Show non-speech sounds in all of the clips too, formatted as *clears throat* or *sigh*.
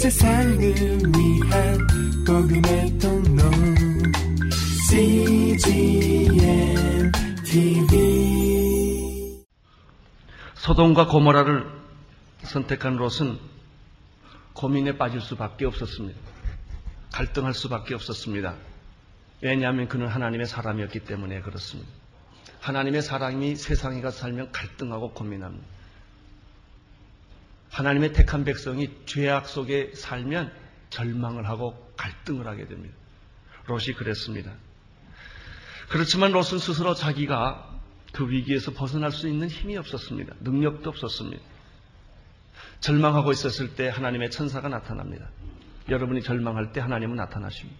세상을 위한 복음의 통로 CGM TV 소돔과 고모라를 선택한 롯은 고민에 빠질 수밖에 없었습니다. 갈등할 수밖에 없었습니다. 왜냐하면 그는 하나님의 사람이었기 때문에 그렇습니다. 하나님의 사람이 세상에 가서 살면 갈등하고 고민합니다. 하나님의 택한 백성이 죄악 속에 살면 절망을 하고 갈등을 하게 됩니다. 롯이 그랬습니다. 그렇지만 롯은 스스로 자기가 그 위기에서 벗어날 수 있는 힘이 없었습니다. 능력도 없었습니다. 절망하고 있었을 때 하나님의 천사가 나타납니다. 여러분이 절망할 때 하나님은 나타나십니다.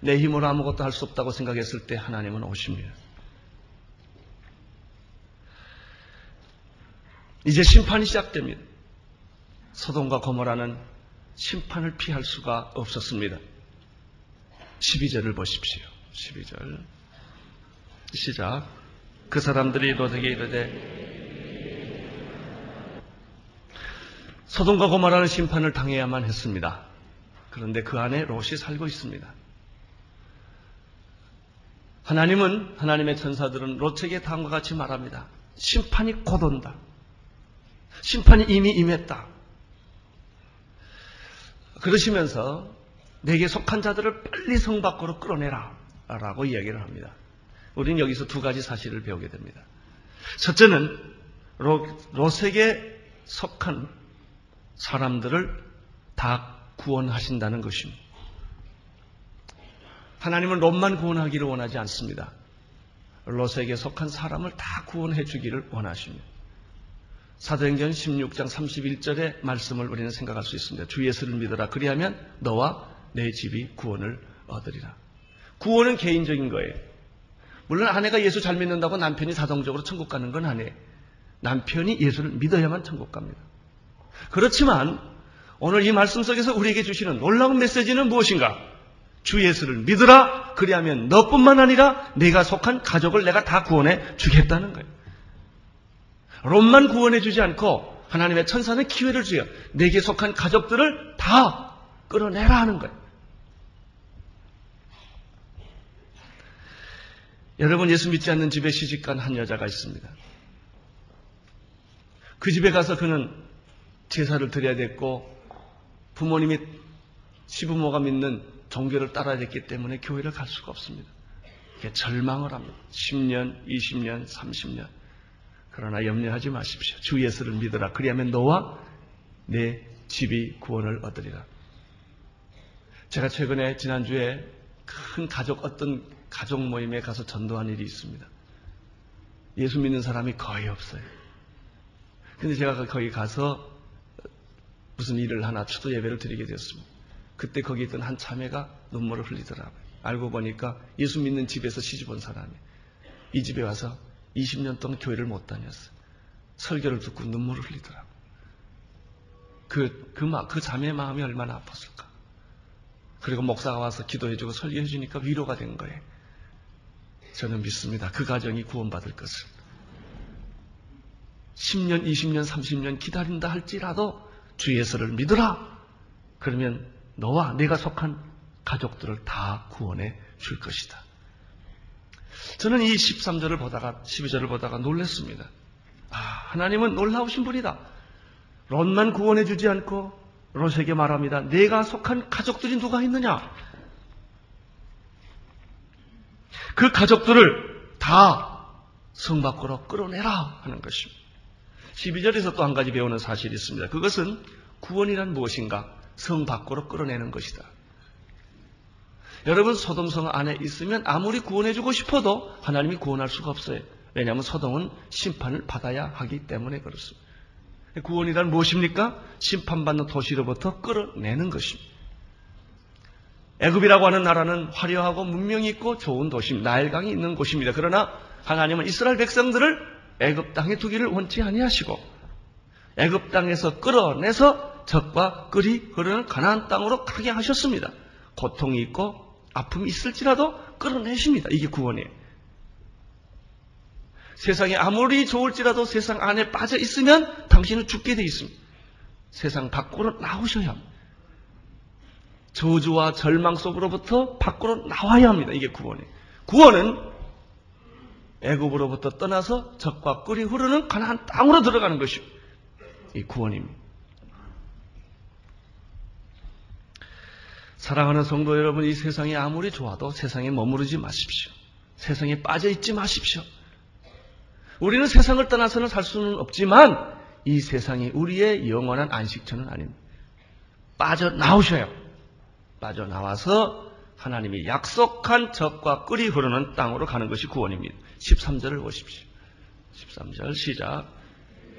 내 힘으로 아무것도 할 수 없다고 생각했을 때 하나님은 오십니다. 이제 심판이 시작됩니다. 소돔과 고모라는 심판을 피할 수가 없었습니다. 12절을 보십시오. 12절. 시작. 그 사람들이 롯에게 이르되 소돔과 고모라는 심판을 당해야만 했습니다. 그런데 그 안에 롯이 살고 있습니다. 하나님은 하나님의 천사들은 롯에게 다음과 같이 말합니다. 심판이 곧 온다. 심판이 이미 임했다. 그러시면서 내게 속한 자들을 빨리 성 밖으로 끌어내라. 라고 이야기를 합니다. 우리는 여기서 두 가지 사실을 배우게 됩니다. 첫째는 롯에게 속한 사람들을 다 구원하신다는 것입니다. 하나님은 롯만 구원하기를 원하지 않습니다. 롯에게 속한 사람을 다 구원해 주기를 원하십니다. 사도행전 16장 31절의 말씀을 우리는 생각할 수 있습니다. 주 예수를 믿어라. 그리하면 너와 내 집이 구원을 얻으리라. 구원은 개인적인 거예요. 물론 아내가 예수 잘 믿는다고 남편이 자동적으로 천국 가는 건 아니에요. 남편이 예수를 믿어야만 천국 갑니다. 그렇지만 오늘 이 말씀 속에서 우리에게 주시는 놀라운 메시지는 무엇인가? 주 예수를 믿으라. 그리하면 너뿐만 아니라 내가 속한 가족을 내가 다 구원해 주겠다는 거예요. 롬만 구원해 주지 않고 하나님의 천사는 기회를 주요. 내게 속한 가족들을 다 끌어내라 하는 거예요. 여러분 예수 믿지 않는 집에 시집간 한 여자가 있습니다. 그 집에 가서 그는 제사를 드려야 됐고 부모님이 시부모가 믿는 종교를 따라야 됐기 때문에 교회를 갈 수가 없습니다. 절망을 합니다. 10년, 20년, 30년. 그러나 염려하지 마십시오. 주 예수를 믿어라. 그리하면 너와 내 집이 구원을 얻으리라. 제가 최근에 지난주에 큰 가족 어떤 가족 모임에 가서 전도한 일이 있습니다. 예수 믿는 사람이 거의 없어요. 근데 제가 거기 가서 무슨 일을 하나 추도 예배를 드리게 되었습니다. 그때 거기 있던 한 자매가 눈물을 흘리더라고요. 알고 보니까 예수 믿는 집에서 시집 온 사람이 이 집에 와서 20년 동안 교회를 못 다녔어요. 설교를 듣고 눈물을 흘리더라고. 그, 그, 그 자매의 마음이 얼마나 아팠을까. 그리고 목사가 와서 기도해주고 설교해주니까 위로가 된 거예요. 저는 믿습니다. 그 가정이 구원받을 것을. 10년, 20년, 30년 기다린다 할지라도 주 예수를 믿으라. 그러면 너와 내가 속한 가족들을 다 구원해 줄 것이다. 저는 이 13절을 보다가 12절을 보다가 놀랐습니다. 아, 하나님은 놀라우신 분이다. 롯만 구원해 주지 않고 롯에게 말합니다. 내가 속한 가족들이 누가 있느냐? 그 가족들을 다 성 밖으로 끌어내라 하는 것입니다. 12절에서 또 한 가지 배우는 사실이 있습니다. 그것은 구원이란 무엇인가? 성 밖으로 끌어내는 것이다. 여러분 소돔성 안에 있으면 아무리 구원해주고 싶어도 하나님이 구원할 수가 없어요. 왜냐하면 소돔은 심판을 받아야 하기 때문에 그렇습니다. 구원이란 무엇입니까? 심판받는 도시로부터 끌어내는 것입니다. 애굽이라고 하는 나라는 화려하고 문명이 있고 좋은 도시입니다. 나일강이 있는 곳입니다. 그러나 하나님은 이스라엘 백성들을 애굽 땅에 두기를 원치 아니하시고 애굽 땅에서 끌어내서 적과 끓이 흐르는 가나안 땅으로 가게 하셨습니다. 고통이 있고 아픔이 있을지라도 끌어내십니다. 이게 구원이에요. 세상에 아무리 좋을지라도 세상 안에 빠져 있으면 당신은 죽게 돼 있습니다. 세상 밖으로 나오셔야 합니다. 저주와 절망 속으로부터 밖으로 나와야 합니다. 이게 구원이. 구원은 애굽으로부터 떠나서 적과 꿀이 흐르는 가나안 땅으로 들어가는 것이 이 구원입니다. 사랑하는 성도 여러분, 이 세상이 아무리 좋아도 세상에 머무르지 마십시오. 세상에 빠져 있지 마십시오. 우리는 세상을 떠나서는 살 수는 없지만 이 세상이 우리의 영원한 안식처는 아닙니다. 빠져 나오셔요. 빠져 나와서 하나님이 약속한 적과 꿀이 흐르는 땅으로 가는 것이 구원입니다. 13절을 보십시오. 13절 시작.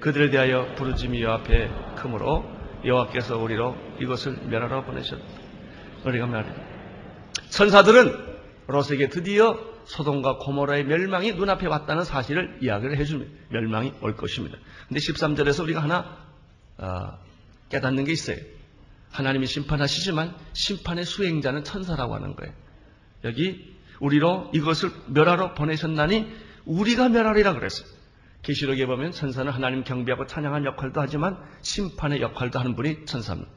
그들에 대하여 부르짐이 여 앞에 크므로 여호와께서 우리로 이것을 멸하러 보내셨다. 우리가 말해. 천사들은 롯에게 드디어 소돔과 고모라의 멸망이 눈앞에 왔다는 사실을 이야기를 해줍니다. 멸망이 올 것입니다. 근데 13절에서 우리가 하나 어, 깨닫는 게 있어요. 하나님이 심판하시지만 심판의 수행자는 천사라고 하는 거예요. 여기 우리로 이것을 멸하러 보내셨나니 우리가 멸하리라 그랬어요. 계시록에 보면 천사는 하나님 경배하고 찬양한 역할도 하지만 심판의 역할도 하는 분이 천사입니다.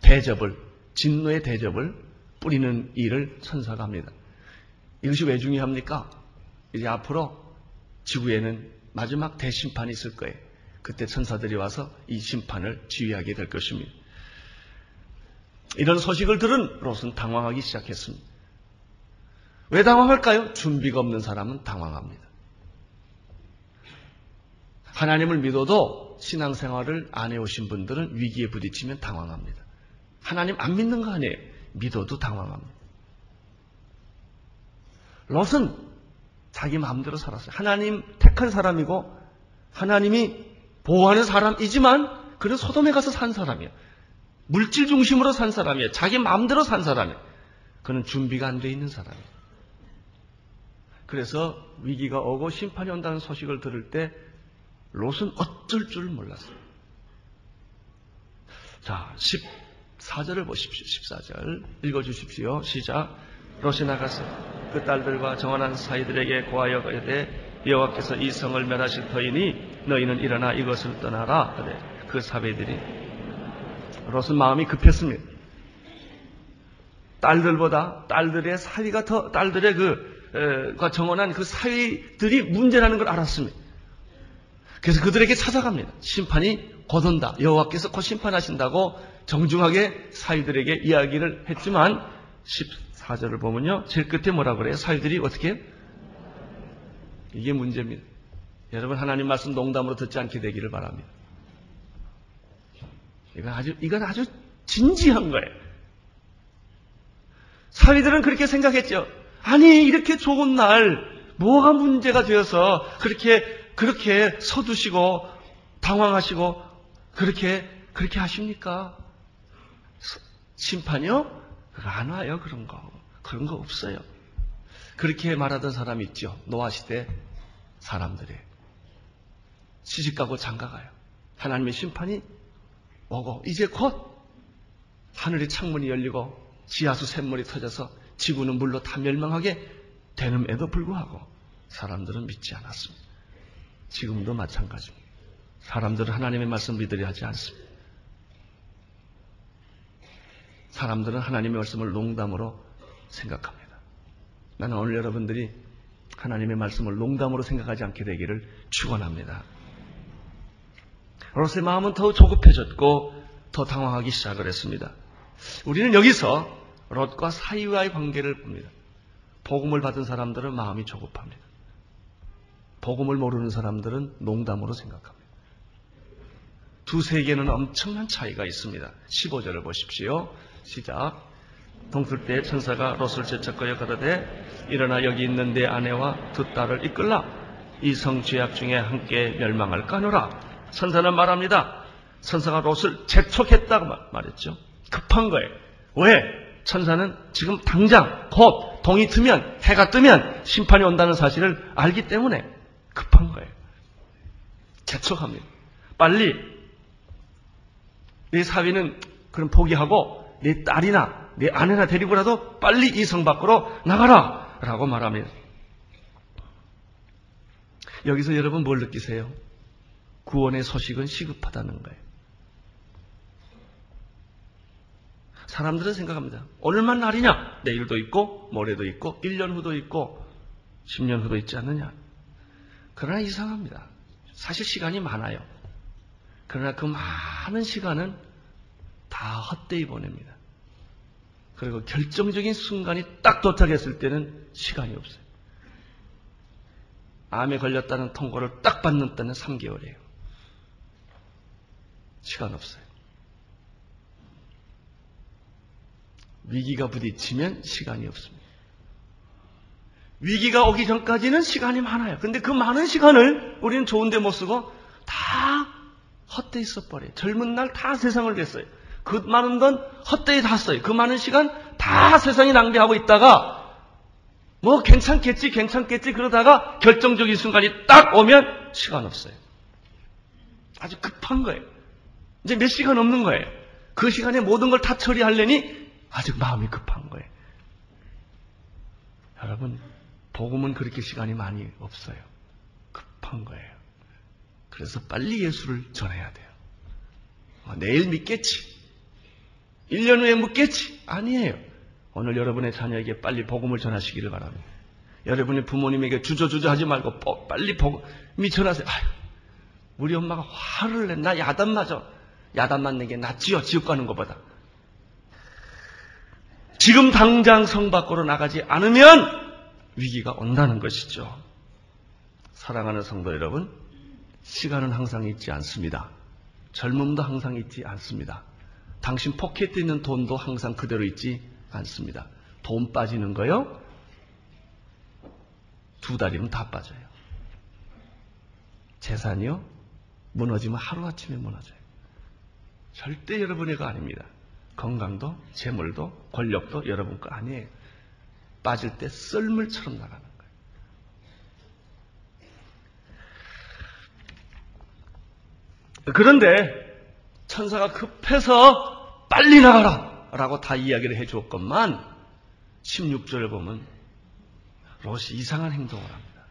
대접을 진노의 대접을 뿌리는 일을 천사가 합니다. 이것이 왜 중요합니까? 이제 앞으로 지구에는 마지막 대심판이 있을 거예요. 그때 천사들이 와서 이 심판을 지휘하게 될 것입니다. 이런 소식을 들은 롯은 당황하기 시작했습니다. 왜 당황할까요? 준비가 없는 사람은 당황합니다. 하나님을 믿어도 신앙생활을 안 해오신 분들은 위기에 부딪히면 당황합니다. 하나님 안 믿는 거 아니에요. 믿어도 당황합니다. 롯은 자기 마음대로 살았어요. 하나님 택한 사람이고 하나님이 보호하는 사람이지만 그는 소돔에 가서 산 사람이에요. 물질 중심으로 산 사람이에요. 자기 마음대로 산 사람이에요. 그는 준비가 안 돼 있는 사람이에요. 그래서 위기가 오고 심판이 온다는 소식을 들을 때 롯은 어쩔 줄 몰랐어요. 자, 14절을 보십시오. 14절 읽어주십시오. 시작. 롯이 나가서 그 딸들과 정원한 사이들에게 고하여 가되 여호와께서 이 성을 멸하실 터이니 너희는 일어나 이것을 떠나라. 그래. 그 사배들이 롯은 마음이 급했습니다. 딸들보다 딸들의 사위가 더 딸들의 그 에, 정원한 그 사위들이 문제라는 걸 알았습니다. 그래서 그들에게 찾아갑니다. 심판이 곧 온다. 여호와께서 곧 심판하신다고 정중하게 사위들에게 이야기를 했지만 14절을 보면요. 제일 끝에 뭐라 그래요? 사위들이 어떻게? 이게 문제입니다. 여러분 하나님 말씀 농담으로 듣지 않게 되기를 바랍니다. 이건 아주 이건 아주 진지한 거예요. 사위들은 그렇게 생각했죠. 아니 이렇게 좋은 날 뭐가 문제가 되어서 그렇게 그렇게 서두시고 당황하시고 그렇게 그렇게 하십니까? 심판이요? 안 와요 그런 거 그런 거 없어요. 그렇게 말하던 사람이 있죠. 노아 시대 사람들이 시집가고 장가가요. 하나님의 심판이 오고 이제 곧 하늘의 창문이 열리고 지하수 샘물이 터져서 지구는 물로 다 멸망하게 되는에도 불구하고 사람들은 믿지 않았습니다. 지금도 마찬가지입니다. 사람들은 하나님의 말씀 믿으려 하지 않습니다. 사람들은 하나님의 말씀을 농담으로 생각합니다. 나는 오늘 여러분들이 하나님의 말씀을 농담으로 생각하지 않게 되기를 축원합니다. 롯의 마음은 더 조급해졌고 더 당황하기 시작을 했습니다. 우리는 여기서 롯과 사이와의 관계를 봅니다. 복음을 받은 사람들은 마음이 조급합니다. 복음을 모르는 사람들은 농담으로 생각합니다. 두 세계는 엄청난 차이가 있습니다. 15절을 보십시오. 시작. 동술 때 천사가 롯을 제척거여 가로되 일어나 여기 있는 내 아내와 두 딸을 이끌라 이 성 죄악 중에 함께 멸망을 까노라 천사는 말합니다. 천사가 롯을 재촉했다고 말했죠. 급한 거예요. 왜? 천사는 지금 당장 곧 동이 트면 해가 뜨면 심판이 온다는 사실을 알기 때문에 급한 거예요. 재촉합니다. 빨리 네 사위는 그럼 포기하고 네 딸이나 네 아내나 데리고라도 빨리 이 성 밖으로 나가라! 라고 말합니다. 여기서 여러분 뭘 느끼세요? 구원의 소식은 시급하다는 거예요. 사람들은 생각합니다. 오늘만 날이냐? 내일도 있고, 모레도 있고, 1년 후도 있고, 10년 후도 있지 않느냐? 그러나 이상합니다. 사실 시간이 많아요. 그러나 그 많은 시간은 다 헛되이 보냅니다. 그리고 결정적인 순간이 딱 도착했을 때는 시간이 없어요. 암에 걸렸다는 통보를 딱 받는 때는 3개월이에요. 시간 없어요. 위기가 부딪히면 시간이 없습니다. 위기가 오기 전까지는 시간이 많아요. 근데 그 많은 시간을 우리는 좋은데 못 쓰고 다 헛되이 써버려요. 젊은 날 다 세상을 냈어요. 그 많은 건 헛되이 다 써요. 그 많은 시간 다 세상이 낭비하고 있다가 뭐 괜찮겠지 괜찮겠지 그러다가 결정적인 순간이 딱 오면 시간 없어요. 아주 급한 거예요. 이제 몇 시간 없는 거예요. 그 시간에 모든 걸 다 처리하려니 아직 마음이 급한 거예요. 여러분, 복음은 그렇게 시간이 많이 없어요. 급한 거예요. 그래서 빨리 예수를 전해야 돼요. 어, 내일 믿겠지. 1년 후에 묻겠지. 아니에요. 오늘 여러분의 자녀에게 빨리 복음을 전하시기를 바랍니다. 여러분의 부모님에게 주저주저 하지 말고 뽀- 빨리 복음이 전하세요. 아유, 우리 엄마가 화를 내. 나 야단 맞아. 야단 맞는 게 낫지요. 지옥 가는 것보다. 지금 당장 성 밖으로 나가지 않으면 위기가 온다는 것이죠. 사랑하는 성도 여러분, 시간은 항상 있지 않습니다. 젊음도 항상 있지 않습니다. 당신 포켓에 있는 돈도 항상 그대로 있지 않습니다. 돈 빠지는 거요? 두 달이면 다 빠져요. 재산이요? 무너지면 하루아침에 무너져요. 절대 여러분의 거 아닙니다. 건강도, 재물도, 권력도 여러분 거 아니에요. 빠질 때 썰물처럼 나가는 거예요. 그런데 천사가 급해서 빨리 나가라 라고 다 이야기를 해 주었건만 16절을 보면 롯이 이상한 행동을 합니다.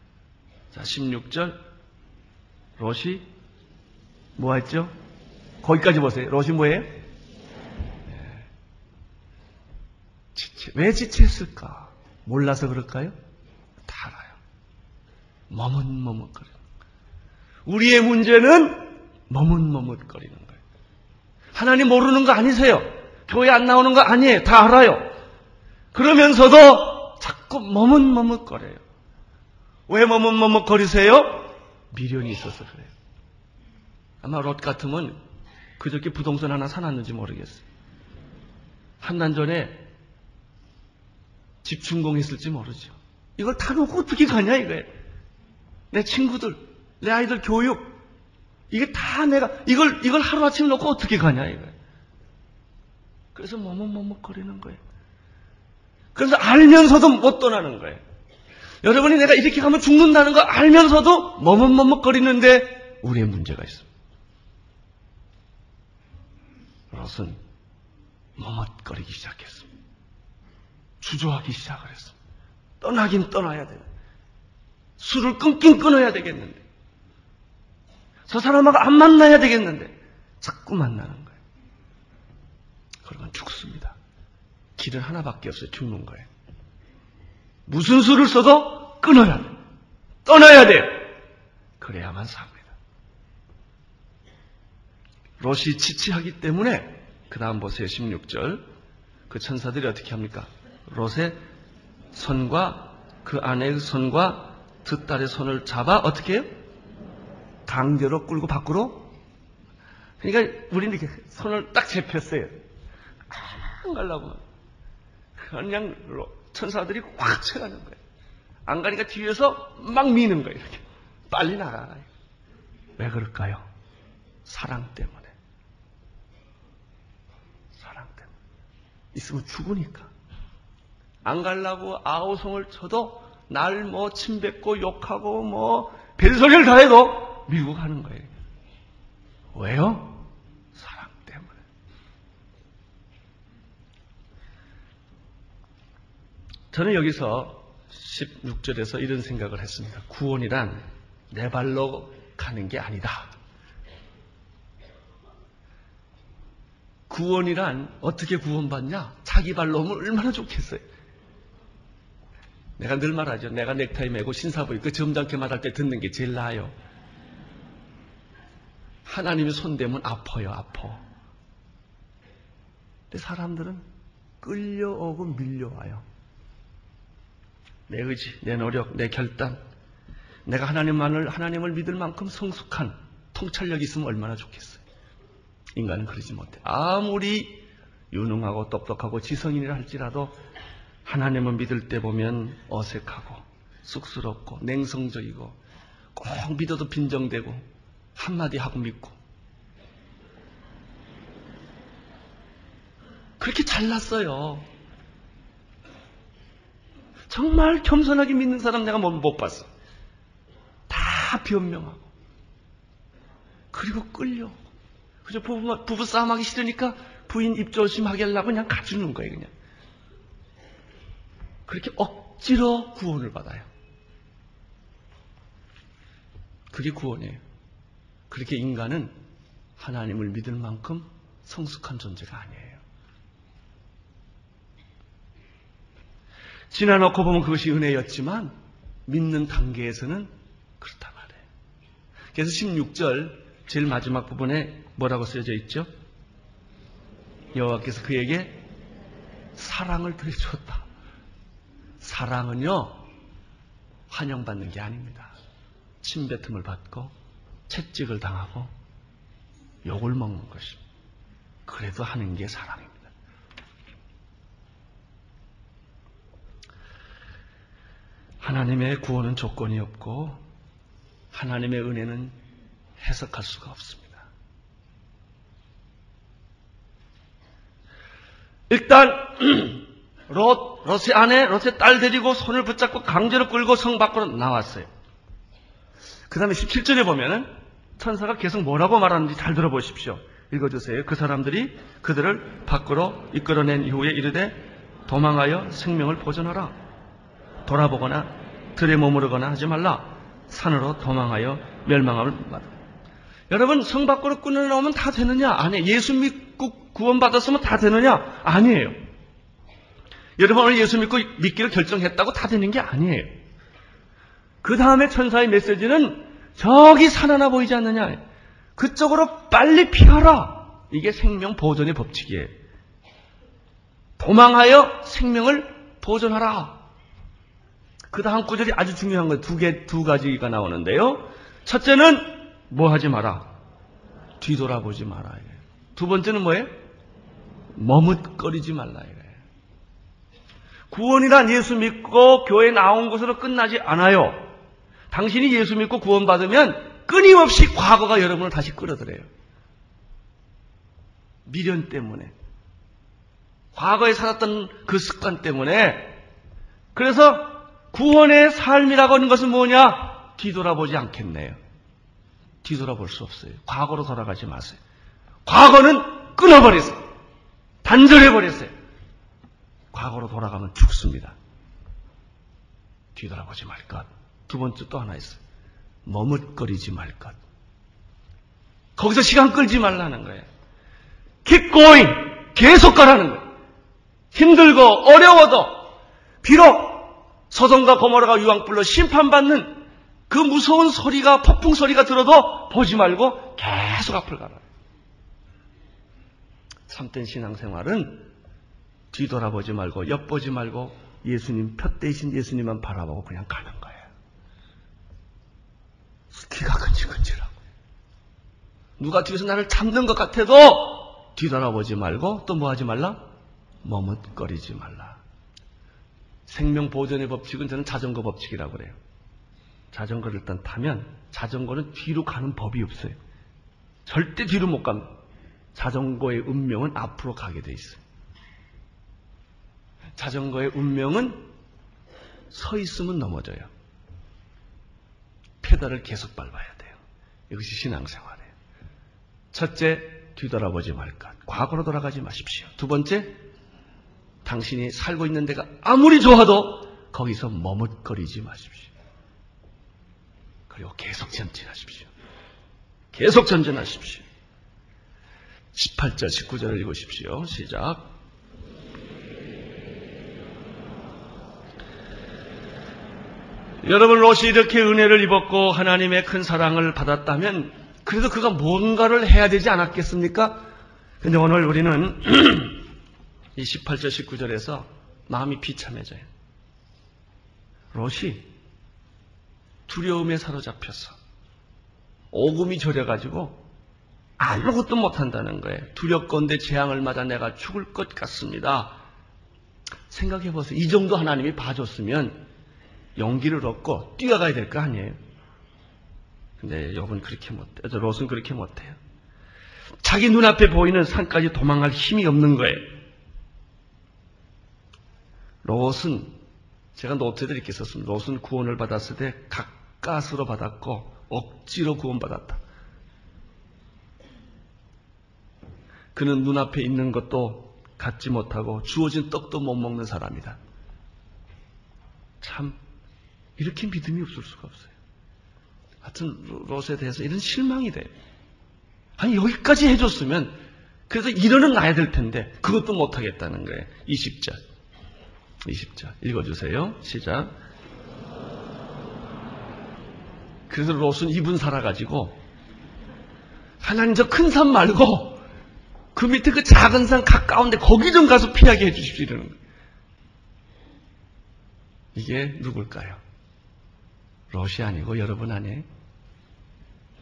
자, 16절 롯이 뭐 했죠? 거기까지 보세요. 롯이 뭐예요? 네. 지체. 왜 지체했을까? 몰라서 그럴까요? 다 알아요. 머뭇머뭇거리는 우리의 문제는 머뭇머뭇거리는. 하나님 모르는 거 아니세요? 교회 안 나오는 거 아니에요. 다 알아요. 그러면서도 자꾸 머뭇머뭇거려요. 왜 머뭇머뭇거리세요? 미련이 있어서 그래요. 아마 롯 같으면 그저께 부동산 하나 사놨는지 모르겠어요. 한 달 전에 집 준공했을지 모르죠. 이걸 다 놓고 어떻게 가냐 이거예요. 내 친구들, 내 아이들 교육, 이게 다 내가 이걸 이걸 하루 아침에 놓고 어떻게 가냐 이거예요. 그래서 머뭇머뭇거리는 거예요. 그래서 알면서도 못 떠나는 거예요. 여러분이 내가 이렇게 가면 죽는다는 거 알면서도 머뭇머뭇거리는데 우리의 문제가 있습니다. 롯은 머뭇거리기 시작했습니다. 주저하기 시작을 했습니다. 떠나긴 떠나야 되는 술을 끊긴 끊어야 되겠는데 저 사람하고 안 만나야 되겠는데 자꾸 만나는 거예요. 그러면 죽습니다. 길은 하나밖에 없어요. 죽는 거예요. 무슨 수를 써도 끊어야 돼. 떠나야 돼요. 그래야만 삽니다. 롯이 지치하기 때문에 그 다음 보세요. 16절. 그 천사들이 어떻게 합니까? 롯의 손과 그 아내의 손과 두 딸의 손을 잡아 어떻게 해요? 강제로 끌고 밖으로? 그러니까 우리는 이렇게 손을 딱 잡혔어요. 안 가려고. 그냥 천사들이 확 쳐가는 거예요. 안 가니까 뒤에서 막 미는 거예요. 이렇게. 빨리 나가라. 왜 그럴까요? 사랑 때문에. 사랑 때문에. 있으면 죽으니까. 안 가려고 아우성을 쳐도 날 뭐 침뱉고 욕하고 뭐 별소리를 다 해도 미국 하는 거예요. 왜요? 사랑 때문에. 저는 여기서 16절에서 이런 생각을 했습니다. 구원이란 내 발로 가는 게 아니다. 구원이란 어떻게 구원받냐? 자기 발로 오면 얼마나 좋겠어요. 내가 늘 말하죠. 내가 넥타이 매고 신사부 입고 점잖게 말할 때 듣는 게 제일 나아요. 하나님이 손대면 아파요, 아파. 근데 사람들은 끌려오고 밀려와요. 내 의지, 내 노력, 내 결단, 내가 하나님만을, 하나님을 믿을 만큼 성숙한 통찰력이 있으면 얼마나 좋겠어요. 인간은 그러지 못해. 아무리 유능하고 똑똑하고 지성인이라 할지라도 하나님을 믿을 때 보면 어색하고 쑥스럽고 냉성적이고 꼭 믿어도 빈정되고 한마디 하고 믿고 그렇게 잘났어요. 정말 겸손하게 믿는 사람 내가 못 봤어. 다 변명하고 그리고 끌려. 그저 부부, 부부 싸움하기 싫으니까 부인 입조심하게 하려고 그냥 가주는 거예요, 그냥. 그렇게 억지로 구원을 받아요. 그게 구원이에요. 그렇게 인간은 하나님을 믿을 만큼 성숙한 존재가 아니에요. 지나놓고 보면 그것이 은혜였지만 믿는 단계에서는 그렇단 말이에요. 그래서 16절 제일 마지막 부분에 뭐라고 쓰여져 있죠? 여호와께서 그에게 사랑을 베풀었다. 사랑은요 환영받는 게 아닙니다. 침뱉음을 받고 채찍을 당하고 욕을 먹는 것입니다. 그래도 하는 게 사랑입니다. 하나님의 구원은 조건이 없고 하나님의 은혜는 해석할 수가 없습니다. 일단 *clears throat* 롯, 롯의 아내, 롯의 딸 데리고 손을 붙잡고 강제로 끌고 성 밖으로 나왔어요. 그 다음에 17절에 보면은 천사가 계속 뭐라고 말하는지 잘 들어보십시오. 읽어주세요. 그 사람들이 그들을 밖으로 이끌어낸 이후에 이르되 도망하여 생명을 보존하라. 돌아보거나 들에 머무르거나 하지 말라. 산으로 도망하여 멸망함을 받아. 여러분 성 밖으로 끊어나오면 다 되느냐? 아니 예수 믿고 구원받았으면 다 되느냐? 아니에요. 여러분 오늘 예수 믿고 믿기를 결정했다고 다 되는 게 아니에요. 그 다음에 천사의 메시지는 저기 산 하나 보이지 않느냐? 그쪽으로 빨리 피하라. 이게 생명 보존의 법칙이에요. 도망하여 생명을 보존하라. 그 다음 구절이 아주 중요한 거예요. 두 개, 두 가지가 나오는데요. 첫째는 뭐 하지 마라. 뒤돌아보지 마라. 두 번째는 뭐예요? 머뭇거리지 말라. 이거예요. 구원이란 예수 믿고 교회 나온 것으로 끝나지 않아요. 당신이 예수 믿고 구원받으면 끊임없이 과거가 여러분을 다시 끌어들여요. 미련 때문에. 과거에 살았던 그 습관 때문에. 그래서 구원의 삶이라고 하는 것은 뭐냐? 뒤돌아보지 않겠네요. 뒤돌아볼 수 없어요. 과거로 돌아가지 마세요. 과거는 끊어버렸어요. 단절해버렸어요. 과거로 돌아가면 죽습니다. 뒤돌아보지 말 것. 두 번째 또 하나 있어요. 머뭇거리지 말 것. 거기서 시간 끌지 말라는 거예요. keep going. 계속 가라는 거예요. 힘들고 어려워도 비록 서성과 고모라가 유황불로 심판받는 그 무서운 소리가 폭풍 소리가 들어도 보지 말고 계속 앞을 가라. 참된 신앙생활은 뒤돌아보지 말고 엿보지 말고 예수님 푯대신 예수님만 바라보고 그냥 가는 거예요. 귀가 근질근질하고 누가 뒤에서 나를 잡는 것 같아도 뒤돌아보지 말고 또 뭐 하지 말라? 머뭇거리지 말라. 생명 보존의 법칙은 저는 자전거 법칙이라고 그래요. 자전거를 일단 타면 자전거는 뒤로 가는 법이 없어요. 절대 뒤로 못 갑니다. 자전거의 운명은 앞으로 가게 돼 있어요. 자전거의 운명은 서 있으면 넘어져요. 페달을 계속 밟아야 돼요. 이것이 신앙생활이에요. 첫째, 뒤돌아보지 말 것. 과거로 돌아가지 마십시오. 두 번째, 당신이 살고 있는 데가 아무리 좋아도 거기서 머뭇거리지 마십시오. 그리고 계속 전진하십시오. 계속 전진하십시오. 18절, 19절을 읽으십시오. 시작. 여러분, 롯이 이렇게 은혜를 입었고 하나님의 큰 사랑을 받았다면 그래도 그가 뭔가를 해야 되지 않았겠습니까? 근데 오늘 우리는 *clears throat* 이 18절, 19절에서 마음이 비참해져요. 롯이 두려움에 사로잡혀서 오금이 저려가지고 아무것도 못한다는 거예요. 두렵건대 재앙을 맞아 내가 죽을 것 같습니다. 생각해보세요. 이 정도 하나님이 봐줬으면 용기를 얻고 뛰어가야 될 거 아니에요. 근데 욥은 그렇게 못해요. 롯은 그렇게 못해요. 자기 눈앞에 보이는 산까지 도망갈 힘이 없는 거예요. 롯은 제가 노트를 이렇게 썼습니다. 롯은 구원을 받았을 때 가까스로 받았고 억지로 구원받았다. 그는 눈앞에 있는 것도 갖지 못하고 주어진 떡도 못 먹는 사람이다. 참 이렇게 믿음이 없을 수가 없어요. 하여튼 롯에 대해서 이런 실망이 돼요. 아니 여기까지 해줬으면 그래서 이러는 놔야 될 텐데 그것도 못하겠다는 거예요. 20절 20절 읽어주세요. 시작 그래서 롯은 이분 살아가지고 하나님 저 큰 산 말고 그 밑에 그 작은 산 가까운데 거기 좀 가서 피하게 해주십시오 이러는 거예요. 이게 누굴까요? 롯이 아니고 여러분 아니에요?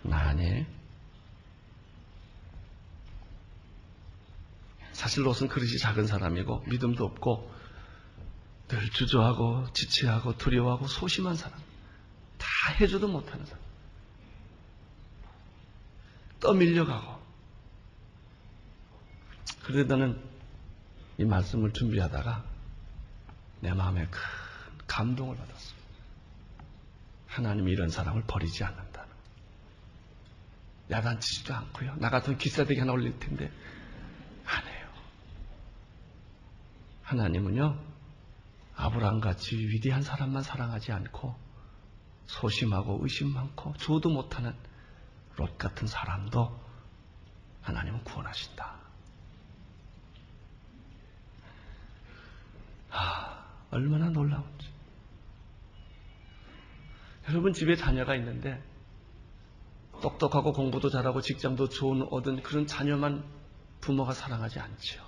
나 아니에요? 사실 롯은 그릇이 작은 사람이고 믿음도 없고 늘 주저하고 지체하고 두려워하고 소심한 사람. 다 해줘도 못하는 사람. 떠밀려가고. 그래도 나는 이 말씀을 준비하다가 내 마음에 큰 감동을 받았어. 하나님이 이런 사람을 버리지 않는다는. 야단치지도 않고요. 나 같은 기사대기 하나 올릴 텐데 안 해요. 하나님은요, 아브라함같이 위대한 사람만 사랑하지 않고 소심하고 의심 많고 조도 못하는 롯 같은 사람도 하나님은 구원하신다. 아, 얼마나 놀라운지. 여러분 집에 자녀가 있는데 똑똑하고 공부도 잘하고 직장도 좋은 얻은 그런 자녀만 부모가 사랑하지 않지요.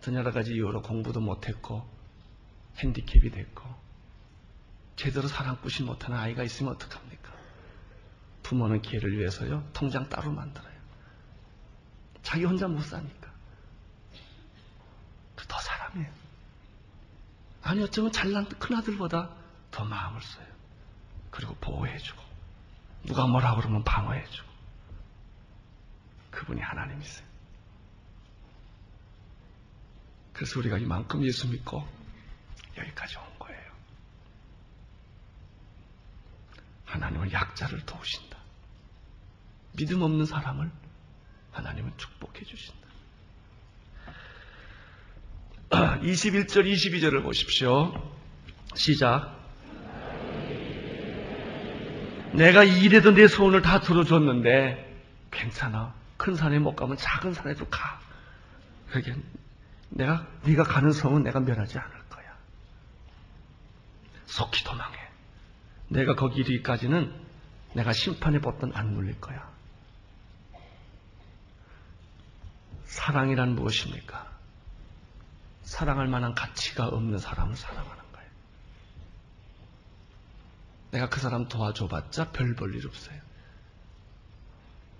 전 여러 가지 이유로 공부도 못했고 핸디캡이 됐고 제대로 사랑꾸시 못하는 아이가 있으면 어떡합니까? 부모는 기회를 위해서요 통장 따로 만들어요. 자기 혼자 못 사니까. 그 더 사랑해요. 아니 어쩌면 잘난 큰아들보다 더 마음을 써요. 그리고 보호해주고 누가 뭐라 그러면 방어해주고 그분이 하나님이세요. 그래서 우리가 이만큼 예수 믿고 여기까지 온 거예요. 하나님은 약자를 도우신다. 믿음 없는 사람을 하나님은 축복해 주신다. *clears throat* 21절, 22절을 보십시오. 시작. 내가 이래도 내 소원을 다 들어줬는데 괜찮아. 큰 산에 못 가면 작은 산에도 가. 그게 내가 네가 가는 성은 내가 멸하지 않을 거야. 속히 도망해. 내가 거기 이르기까지는 내가 심판의 법은 안 물릴 거야. 사랑이란 무엇입니까? 사랑할 만한 가치가 없는 사람을 거예요. 내가 그 사람 도와줘봤자 별 볼 일 없어요.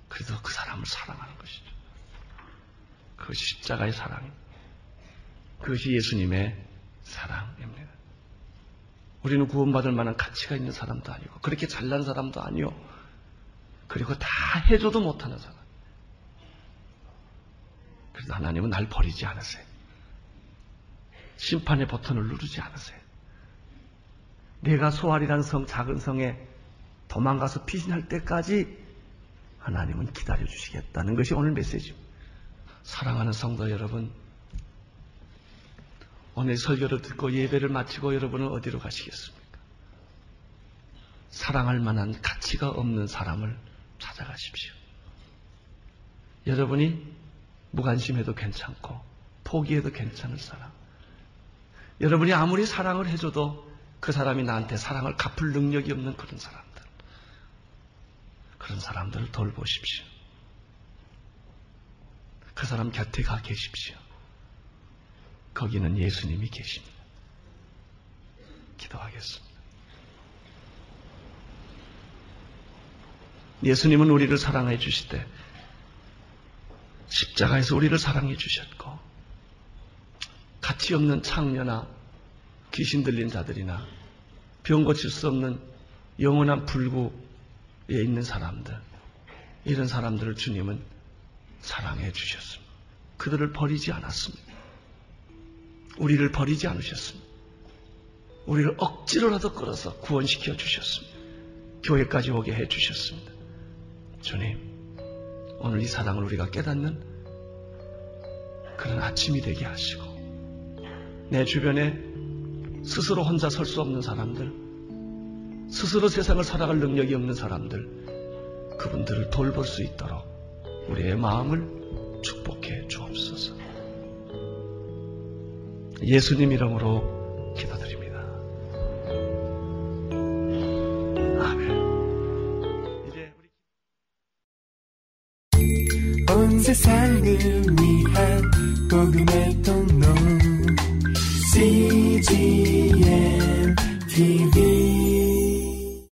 그래서 그 사람을 사랑하는 것이죠. 그것이 십자가의 사랑입니다. 그것이 예수님의 사랑입니다. 우리는 구원받을 만한 가치가 있는 사람도 아니고 그렇게 잘난 사람도 아니요. 그리고 다 해줘도 못하는 사람. 그래서 하나님은 날 버리지 않으세요. 심판의 버튼을 누르지 않으세요. 내가 소알이라는 성, 작은 성에 도망가서 피신할 때까지 하나님은 기다려 주시겠다는 것이 오늘 메시지입니다. 사랑하는 성도 여러분, 오늘 설교를 듣고 예배를 마치고 여러분은 어디로 가시겠습니까? 사랑할 만한 가치가 없는 사람을 찾아가십시오. 여러분이 무관심해도 괜찮고 포기해도 괜찮을 사람. 여러분이 아무리 사랑을 해줘도 그 사람이 나한테 사랑을 갚을 능력이 없는 그런 사람들. 그런 사람들을 돌보십시오. 그 사람 곁에 가 계십시오. 거기는 예수님이 계십니다. 기도하겠습니다. 예수님은 우리를 사랑해 주실 때 십자가에서 우리를 사랑해 주셨고 가치 없는 창녀나 귀신 들린 자들이나 병 고칠 수 없는 영원한 불구에 있는 사람들 이런 사람들을 주님은 사랑해 주셨습니다. 그들을 버리지 않았습니다. 우리를 버리지 않으셨습니다. 우리를 억지로라도 끌어서 구원시켜 주셨습니다. 교회까지 오게 해 주셨습니다. 주님, 오늘 이 사랑을 우리가 깨닫는 그런 아침이 되게 하시고, 내 주변에 스스로 혼자 설 수 없는 사람들, 스스로 세상을 살아갈 능력이 없는 사람들, 그분들을 돌볼 수 있도록 우리의 마음을 축복해 주옵소서. 예수님 이름으로